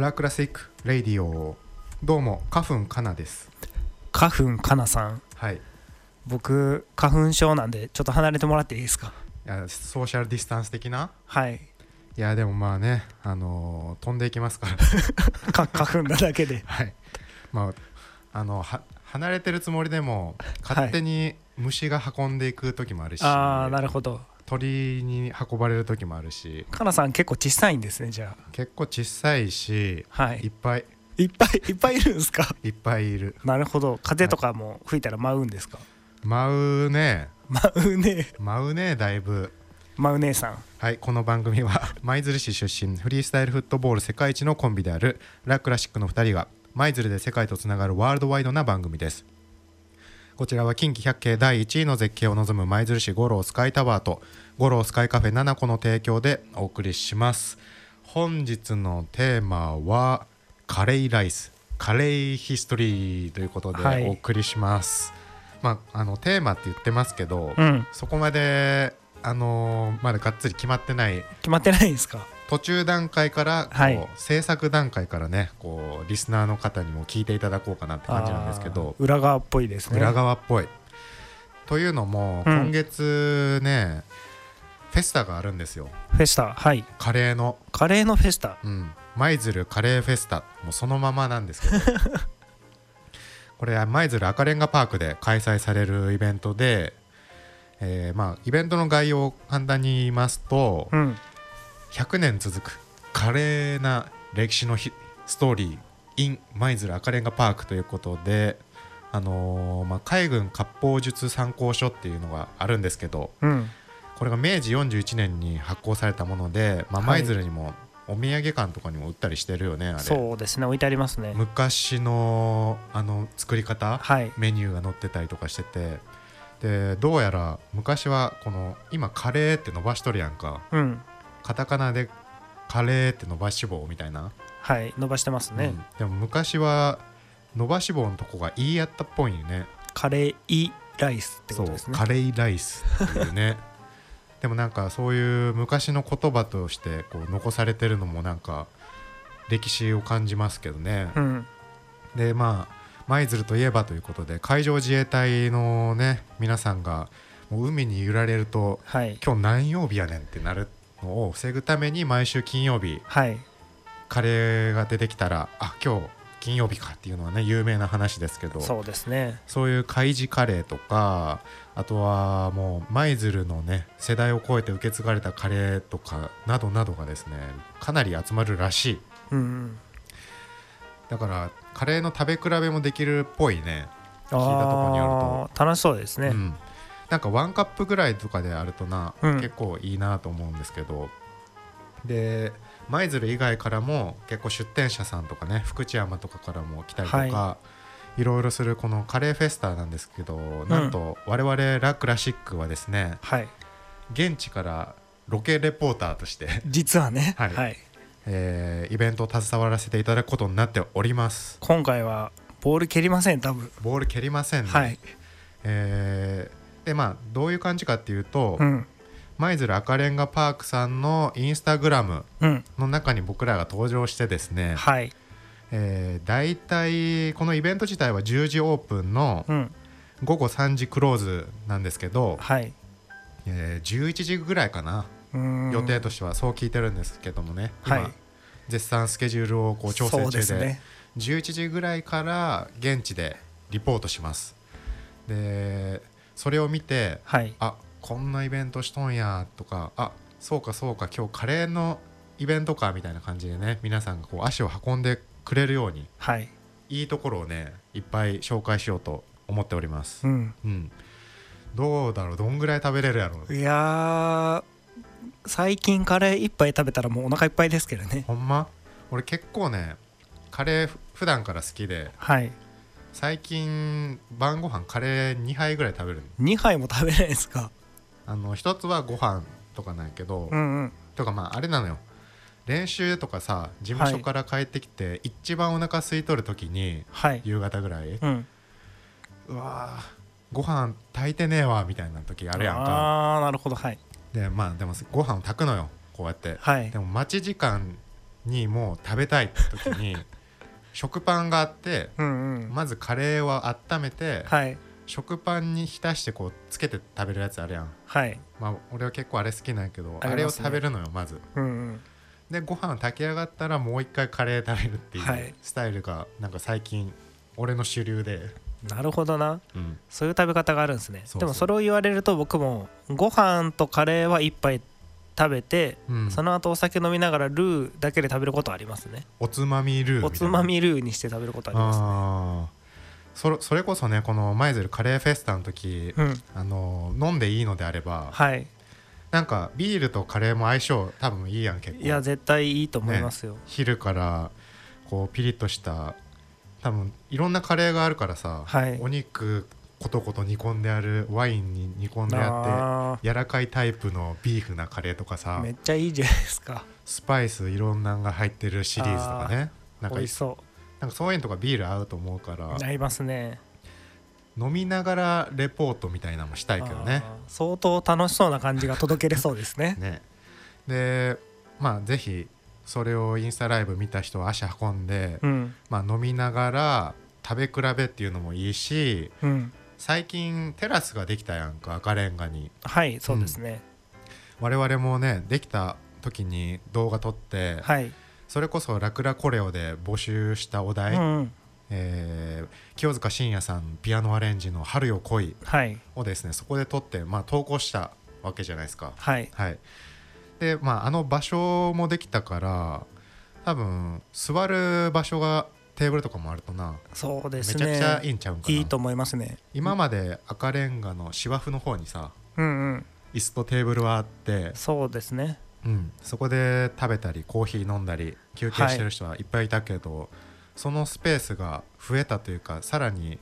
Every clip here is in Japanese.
フラクラシック・レイディオどうも花粉かなです。花粉かなさん。はい。い僕花粉症なんでちょっと離れてもらっていいですか？やソーシャルディスタンス的な？はい。いやでもまあねあのー飛んでいきますから。か花粉なだけで。はい。まああのは離れてるつもりでも勝手に虫が運んでいく時もあるし、ああなるほど鳥に運ばれる時もあるし。かなさん結構小さいんですねじゃ結構小さいしあはい。いっぱい。いっぱいいっぱいいるんですか？いっぱいいる。なるほど。風とかも吹いたら舞うんですか？舞うね。舞うね。舞うねだいぶ。舞う姉さん。はいこの番組は 舞鶴市出身フリースタイルフットボール世界一のコンビであるラクラシックの2人が舞鶴で世界とつながるワールドワイドな番組ですこちらは近畿百景第1位の絶景を望む舞鶴市五郎スカイタワーと五郎スカイカフェ7個の提供でお送りします。本日のテーマはカレーライスカレーヒストリーということではい。お送りします、まああのテーマって言ってますけど、うん。そこまであのーまだがっつり決まってない。決まってないんですか？途中段階からこう、はい。制作段階からねこうリスナーの方にも聞いていただこうかなって感じなんですけど。裏側っぽいですね。裏側っぽい。というのも、うん。今月ねフェスタがあるんですよ。フェスタはい。カレーの、カレーのフェスタ。うん、舞鶴カレーフェスタもうそのままなんですけど。これは舞鶴赤レンガパークで開催されるイベントで、えーまあ、イベントの概要を簡単に言いますと、うん100年続く華麗な歴史のひストーリー in 舞鶴赤レンガパークということで、あのーまあ、海軍割烹術参考書っていうのがあるんですけどうん。これが明治41年に発行されたもので、まあ、はい。舞鶴にもお土産館とかにも売ったりしてるよねあれ。そうですね置いてありますね。昔のあの作り方はい。メニューが載ってたりとかしててでどうやら昔はこの今カレーって伸ばしとるやんか。うんカタカナでカレーって伸ばし棒みたいな？はい伸ばしてますね、うん。でも昔は伸ばし棒のとこが「い」やったっぽいよね。カレーイライスってそうことですね。カレーライスっていうね。でもなんかそういう昔の言葉としてこう残されてるのもなんか歴史を感じますけどね、うん。でまあ舞鶴といえばということで海上自衛隊のね皆さんがもう海に揺られるとはい。今日何曜日やねんってなるのを防ぐために毎週金曜日はい。カレーが出てきたらあ今日金曜日かっていうのはね有名な話ですけどそうですね。そういう海事カレーとかあとはもう舞鶴のね世代を超えて受け継がれたカレーとかなどなどがですねかなり集まるらしい。うんうん。だからカレーの食べ比べもできるっぽいね。あ聞いたところによると。ー楽しそうですね、うん、なんかワンカップぐらいとかであるとな、うん。結構いいなと思うんですけど。で舞鶴以外からも結構出店者さんとかね福知山とかからも来たりとか、、はい。ろいろするこのカレーフェスタなんですけど、なんと我々ラ・クラシックはですねはい。現地からロケレポーターとして、実はね はい。はい、えーイベントを携わらせていただくことになっております。今回はボール蹴りません多分。ボール蹴りませんね、はい。えーでまあどういう感じかっていうと、うん。舞鶴赤レンガパークさんのインスタグラムうん。の中に僕らが登場してですね、はい。えー、大体このイベント自体は10時オープンのうん。午後3時クローズなんですけど、はい。えー11時ぐらいかな、予定としては。そう聞いてるんですけどもね今、はい。絶賛スケジュールをこう調整中でですね。11時ぐらいから現地でリポートします。でそれを見てはい。あこんなイベントしとんやとかあそうかそうか今日カレーのイベントかみたいな感じでね皆さんがこう足を運んでくれるようにはい。いいところをねいっぱい紹介しようと思っております。う、ん。うん、どうだろうどんぐらい食べれるやろう。いやー最近カレー一杯食べたらもうお腹いっぱいですけどね。ほんま？俺結構ねカレーふ普段から好きではい最近晩ご飯カレー2杯ぐらい食べるの。2杯も食べないですか？あの一つはご飯とかなんやけど、うんうん。とかまああれなのよ。練習とかさ事務所から帰ってきて、一番お腹空いとる時にはい。夕方ぐらい、うん。うわーご飯炊いてねえわみたいな時あるやんか。ああなるほどはい。でまあでもご飯を炊くのよこうやって。はい。でも待ち時間にもう食べたいって時に 食パンがあってうんうん。まずカレーを温めてはい。食パンに浸してこうつけて食べるやつあるやん。はい。まあ俺は結構あれ好きなんやけどあ,、れを食べるのよまず。うんうん。でご飯炊き上がったらもう一回カレー食べるっていはい。うスタイルがなんか最近俺の主流で、なるほどな。うん、そういう食べ方があるんですね。でもそれを言われると僕もご飯とカレーは一杯食べて、うん。その後お酒飲みながらルーだけで食べることはありますね。おつまみルーおつまみルーにして食べることありますね。それそれこそねこの舞鶴カレーフェスタの時、うん。あの飲んでいいのであればはい。なんかビールとカレーも相性多分いいやん結構。いや絶対いいと思いますよ、昼からこうピリッとした多分いろんなカレーがあるからさ、はい。お肉ことこと煮込んであるワインに煮込んであってあ柔らかいタイプのビーフなカレーとかーさめっちゃいいじゃないですか。スパイスいろんなのが入ってるシリーズとかね。なんか美味しそなんかそういうのとかビール合うと思うからう合いますね。飲みながらレポートみたいなのもしたいけどね。相当楽しそうな感じが届けれそうですね。ね。でまあぜひそれをインスタライブ見た人は足運んで、うん。まあ、飲みながら食べ比べっていうのもいいしうん最近テラスができたやんか赤レンガに。はいそうですね、我々もねできた時に動画撮って、はい、それこそラクラコレオで募集したお題、うんうん。えー清塚信也さんピアノアレンジの「春よ来いはい」をですねそこで撮って、まあ、投稿したわけじゃないですか。はい。はい、でまああの場所もできたから多分座る場所がテーブルとかもあるとな、そうですめちゃくちゃねいいんちゃうんかな。いいと思いますね。今まで赤レンガの芝生の方にさうんうん。椅子とテーブルはあって、そうですね。うん、そこで食べたりコーヒー飲んだり休憩してる人はいっぱいいたけど、そのスペースが増えたというかさらに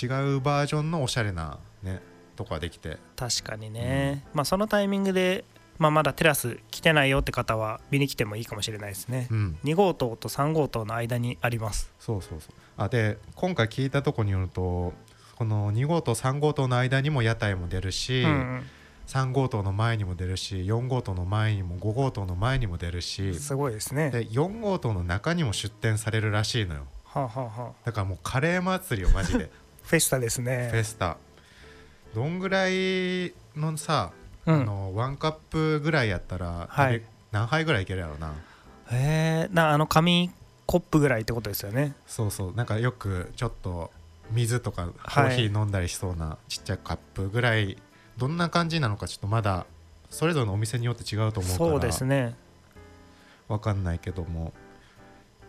違うバージョンのおしゃれなねとこができて。確かにね、まあそのタイミングで、まあ、まだテラス来てないよって方は見に来てもいいかもしれないですね、うん。2号棟と3号棟の間にあります。そうそうそう。あで今回聞いたとこによるとこの2号棟3号棟の間にも屋台も出るし、うん3号棟の前にも出るし4号棟の前にも5号棟の前にも出るうしん、すごいですね。で4号棟の中にも出店されるらしいのよ。はあ、はあはあ、だからもうカレー祭りよマジで。フェスタですフェねスタ。どんぐらいのさ、うん。あのワンカップぐらいやったら、はい。何杯ぐらいいけるやろな。へえなあの紙コップぐらいってことですよね。そうそう。なんかよくちょっと水とかコはい。ーヒー飲んだりしそうなちっちゃいカップぐらい。どんな感じなのかちょっとまだそれぞれのお店によって違うと思うからそうですね。わかんないけども。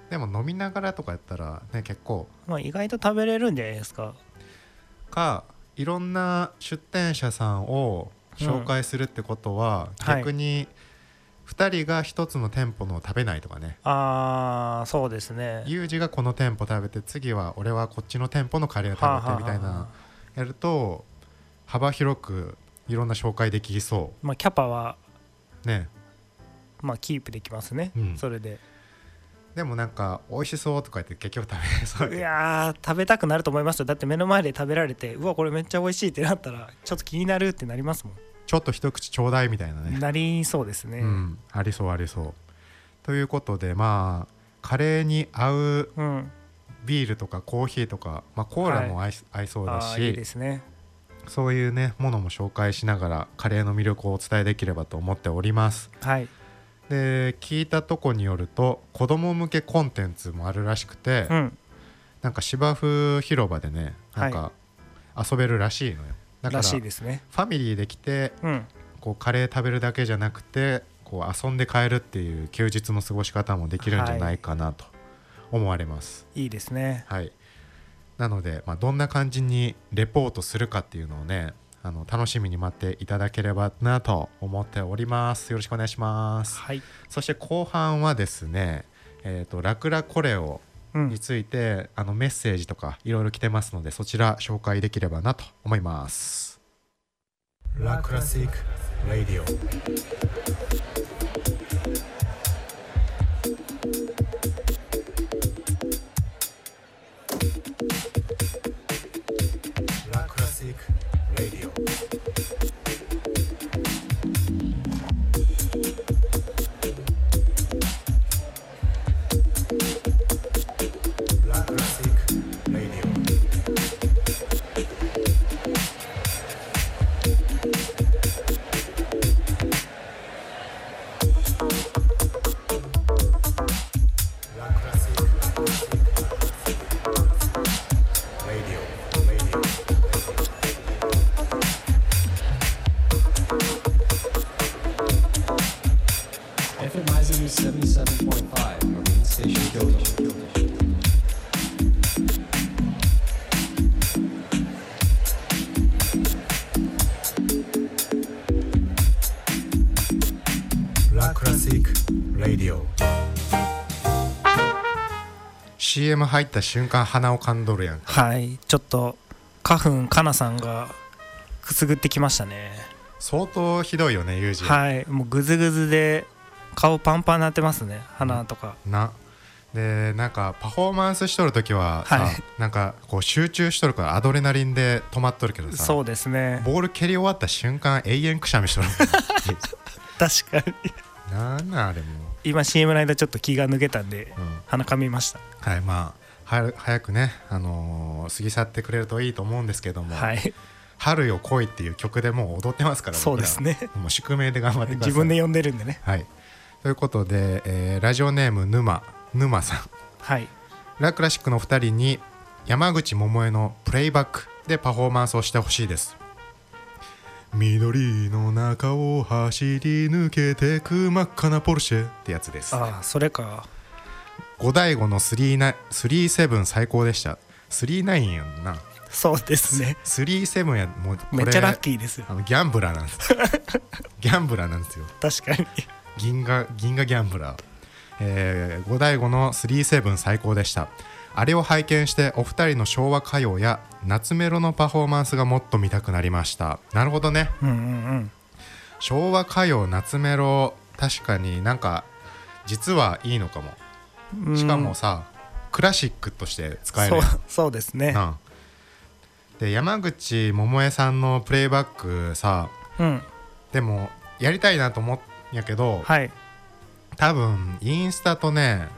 でも飲みながらとかやったらね結構まあ意外と食べれるんじゃないですか。かいろんな出店者さんを紹介するってことは、はい。逆に2人が1つの店舗のを食べないとかね。ああそうですね。ユージがこの店舗食べて次は俺はこっちの店舗のカレーをはあ食べてみたいな。やると幅広くいろんな紹介できそまあキャパはうね。まあキープできますね、うん。それで。でもなんか美味しそうとか言って結局食べれそういやー食べたくなると思いますよ。だって目の前で食べられてうわこれめっちゃ美味しいってなったらちょっと気になるってなりますもん、ちょっと一口ちょうだいみたいなね。なりそうですね。うん、ありそうありそう。ということでまあカレーに合ううん、ビールとかコーヒーとか、まあ、コーラも合い,、合いそうだしいいですね。そういうねものも紹介しながらカレーの魅力をお伝えできればと思っております。はい。で聞いたとこによると子供向けコンテンツもあるらしくて、うん。なんか芝生広場でねなんか遊べるらしいのよだかららしいフですね。ァミリーで来てうん。こうカレー食べるだけじゃなくてこう遊んで帰るっていう休日の過ごし方もできるんじゃないかなと思われます、いいですね。はい、なので、まあ、どんな感じにレポートするかっていうのをねあの楽しみに待っていただければなと思っております。よろしくお願いします。はい。そして後半はですねえー、とラクラコレオうんについて、あのメッセージとかいろいろ来てますのでそちら紹介できればなと思います。ラクラシック・ラディオ CM 入った瞬間鼻をかんどるやんはい。ちょっと花粉かなさんがくすぐってきましたね。相当ひどいよねユージ、はい。もうグズグズで顔パンパンになってますね鼻とか、な。でなんかパフォーマンスしとる時はさ、はい。なんかこう集中しとるからアドレナリンで止まっとるけどさそうですね。ボール蹴り終わった瞬間永遠くしゃみしとる。確かに。なんなんあれも今 CM の間ちょっと気が抜けたんでう、うん、鼻かみました。はいまあは早くね、あのー過ぎ去ってくれるといいと思うんですけども「はい。春よ来い」っていう曲でもう踊ってますからそうですね。もう宿命で頑張ってください自分で呼んでるんでね。はい。ということで、えーラジオネーム沼沼さん。はい。ラクラシックの2人に山口百恵のプレイバックでパフォーマンスをしてほしいです緑の中を走り抜けてく真っ赤なポルシェってやつです。ああそれか。五大悟の37最高でした。39やんな。そうですね。37やもうこれめっちゃラッキーですよ。あのギャンブラーなんです。ギャンブラーなんですよ。確かに。銀河銀河ギャンブラー、えー、五大悟の37最高でしたあれを拝見してお二人の昭和歌謡や夏メロのパフォーマンスがもっと見たくなりました。なるほどね。うんうんうん。昭和歌謡夏メロ確かになんか実はいいのかも。うん。しかもさ、クラシックとして使えるそうですね。なあ。で山口百恵さんのプレイバックさうん。でもやりたいなと思うんやけど、はい。多分インスタとね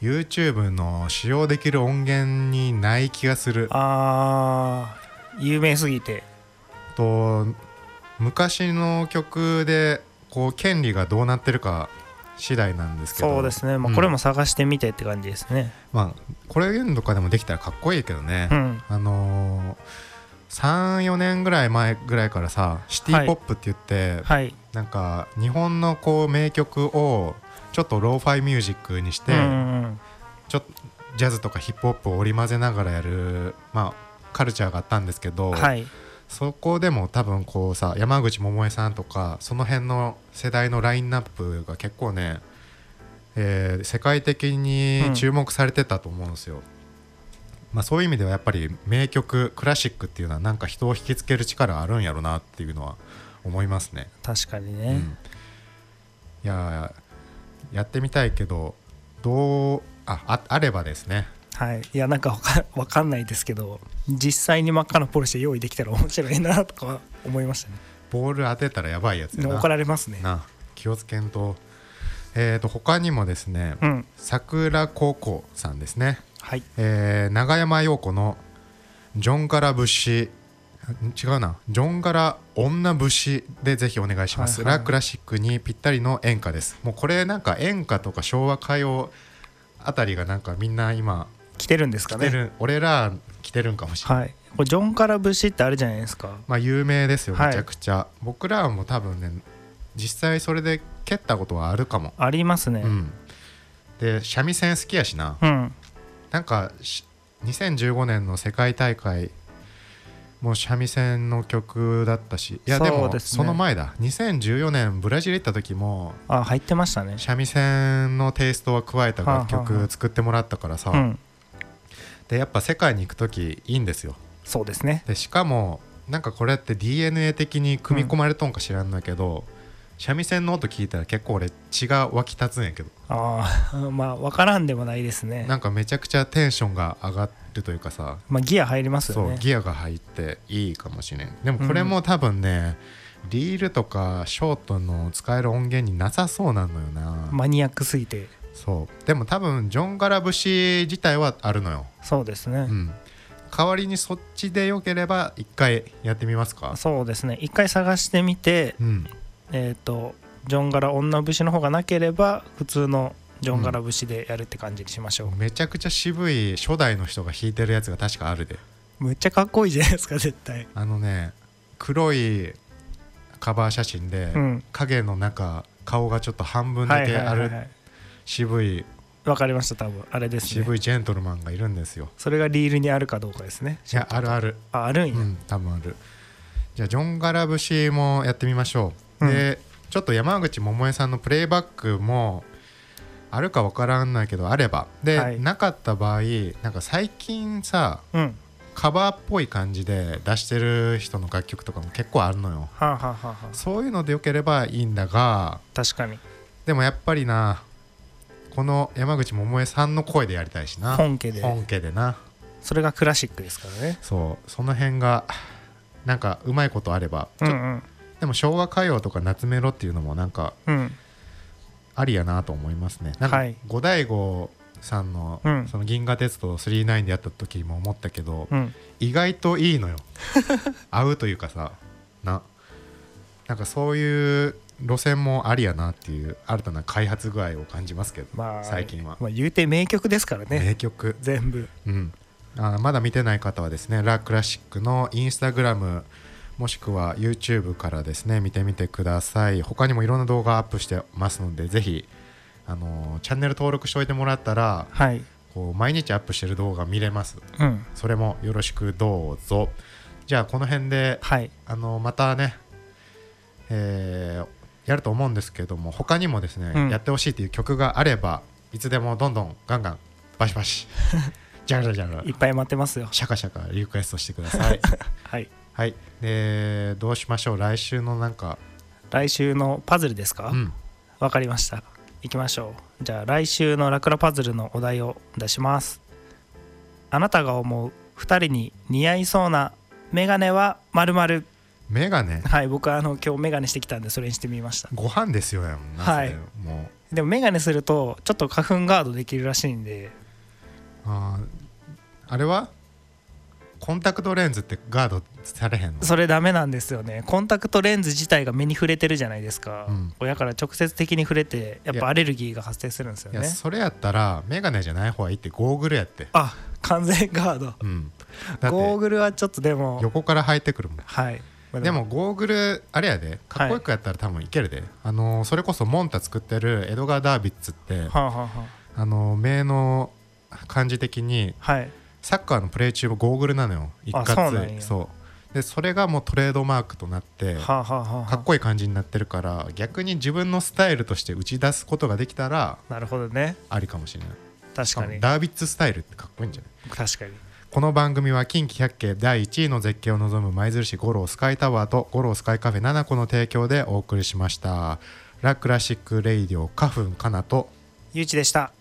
YouTube の使用できる音源にない気がする。あー有名すぎて。と昔の曲でこう権利がどうなってるか次第なんですけど。そうですね、まあ、うんこれも探してみてって感じですね。まあこれとかでもできたらかっこいいけどね、うん。あのー、34年ぐらい前ぐらいからさシティポップって言って、はい。なんか日本のこう名曲をちょっとローファイミュージックにして、うんうんちょっとジャズとかヒップホップを織り交ぜながらやる、まあ、カルチャーがあったんですけど、うんはいそこでも多分こうさ山口百恵さんとかその辺の世代のラインナップが結構ね、えー世界的に注目されてたと思うんですよ。まあ、そういう意味ではやっぱり名曲クラシックっていうのはなんか人を引きつける力あるんやろなっていうのは思いますね。確かにね、うん、いやーやってみたいけどどうあああればですね。はい。いやなんかわかんないですけど実際に真っ赤なポルシェ用意できたら面白いなとか思いましたね。ボール当てたらやばいやつやな。怒られますね。な気をつけんと。えー、と他にもですねうん。桜高校さんですね、はい。えー長山陽子のジョンガラ節違うな。ジョンガラ女節でぜひお願いします、はいはい。ラクラシックにぴったりの演歌です。もうこれなんか演歌とか昭和歌謡あたりがなんかみんな今来てるんですか来てる、ね俺ら来てるんかもしれない、はい。これジョン・カラ節ってあるじゃないですか？まあ有名ですよはい。めちゃくちゃ、僕らも多分ね実際それで蹴ったことはあるかも、ありますね。うん。で三味線好きやしな。うん、なんかし2015年の世界大会も三味線の曲だったし。いやでもその前だ。2014年ブラジル行った時もあ入ってましたね。三味線のテイストは加えた楽曲作ってもらったからさ、うん。でやっぱ世界に行く時いいんですよ。そうですね。でしかもなんかこれって DNA 的に組み込まれとんか知らんのやけど、三味線の音聞いたら結構俺血が湧き立つんやけど。ああ まあ分からんでもないですね。なんかめちゃくちゃテンションが上がるというかさ。まあギア入りますそうよねギアが入っていいかもしれん。でもこれも多分ね、リールとかショートの使える音源になさそうなのよな、マニアックすぎて。そう。でも多分ジョン・ガラ節自体はあるのよ、そうですね、うん、代わりにそっちでよければ一回やってみますか？そうですね。一回探してみてうんえっ、とジョンガラ女節の方がなければ普通のジョンガラ節でやるって感じにしましょう、めちゃくちゃ渋い初代の人が弾いてるやつが確かあるで。むっちゃかっこいいじゃないですか絶対。あのね黒いカバー写真で、うん。影の中顔がちょっと半分はいだけあるはいはいはい渋いわかりました多分。あれですね。渋いジェントルマンがいるんですよ。それがリールにあるかどうかですね。いやあるある。ああるんや、うん多分ある。じゃあジョン・ガラ節もやってみましょう、うん。でちょっと山口百恵さんのプレイバックもあるかわからんないけどあれば。で、はい。なかった場合なんか最近さうん。カバーっぽい感じで出してる人の楽曲とかも結構あるのよ。はあ、はあはあはあ、そういうのでよければいいんだが確かに。でもやっぱりなこの山口百恵さんの声でやりたいしな。本家で。本家でな。それがクラシックですからね。そう。その辺がなんかうまいことあれば、うんうんでも昭和歌謡とか夏メロっていうのもなんかうん。ありやなと思いますね。なんかはい。五醍醐さんの,、うん。その銀河鉄道999でやった時も思ったけど、うん。意外といいのよ。合うというかさな。なんかそういう路線もありやなっていう新たな開発具合を感じますけど、まあ最近は、まあ、言うて名曲ですからね。名曲。全部。うん、あまだ見てない方はですねラ・クラシックのインスタグラムもしくは YouTube からですね見てみてください。他にもいろんな動画アップしてますのでぜひあのチャンネル登録しておいてもらったらはい。こう毎日アップしてる動画見れます。うん。それもよろしくどうぞ。じゃあこの辺ではい。あのまたね、えーやると思うんですけども他にもですね、うん。やってほしいという曲があればいつでもどんどんガンガンバシバシ ジャラジャラいっぱい待ってますよ。シャカシャカリクエストしてください。はいはい。でどうしましょう？来週のなんか。来週のパズルですか？うん。わかりました。行きましょう。じゃあ来週のラクラパズルのお題を出します。あなたが思う2人に似合いそうなメガネはまるまるメガネ？はい僕はあの今日メガネしてきたんでそれにしてみました。ご飯ですよやもんな、はい。もう。でもメガネするとちょっと花粉ガードできるらしいんで。あーあれは？コンタクトレンズってガードされへんの？それダメなんですよね。コンタクトレンズ自体が目に触れてるじゃないですか、うん。親から直接的に触れてやっぱアレルギーが発生するんですよね。それやったらメガネじゃない方がいいってゴーグルやって。あ完全ガード。うん。だゴーグルはちょっとでも横から生えてくるもん。はい。まあでもゴーグルあれやで。かっこよくやったら多分いけるで、あのーそれこそモンタ作ってるエドガー・ダービッツってはあ、はあはあ。のー名の感じ的にあ、はいサッカーのプレー中もゴーグルなのよ。一あ括そう。でそれがもうトレードマークとなってかっこいい感じになってるから逆に自分のスタイルとして打ち出すことができたらなるほどね。ありかもしれない。確かに。もダービッツスタイルってかっこいいんじゃない？確かに。この番組は近畿百景第1位の絶景を望む舞鶴市五郎スカイタワーと五郎スカイカフェ7個の提供でお送りしました。ラ・クラシック・レイディオ花粉かなと。ゆうちでした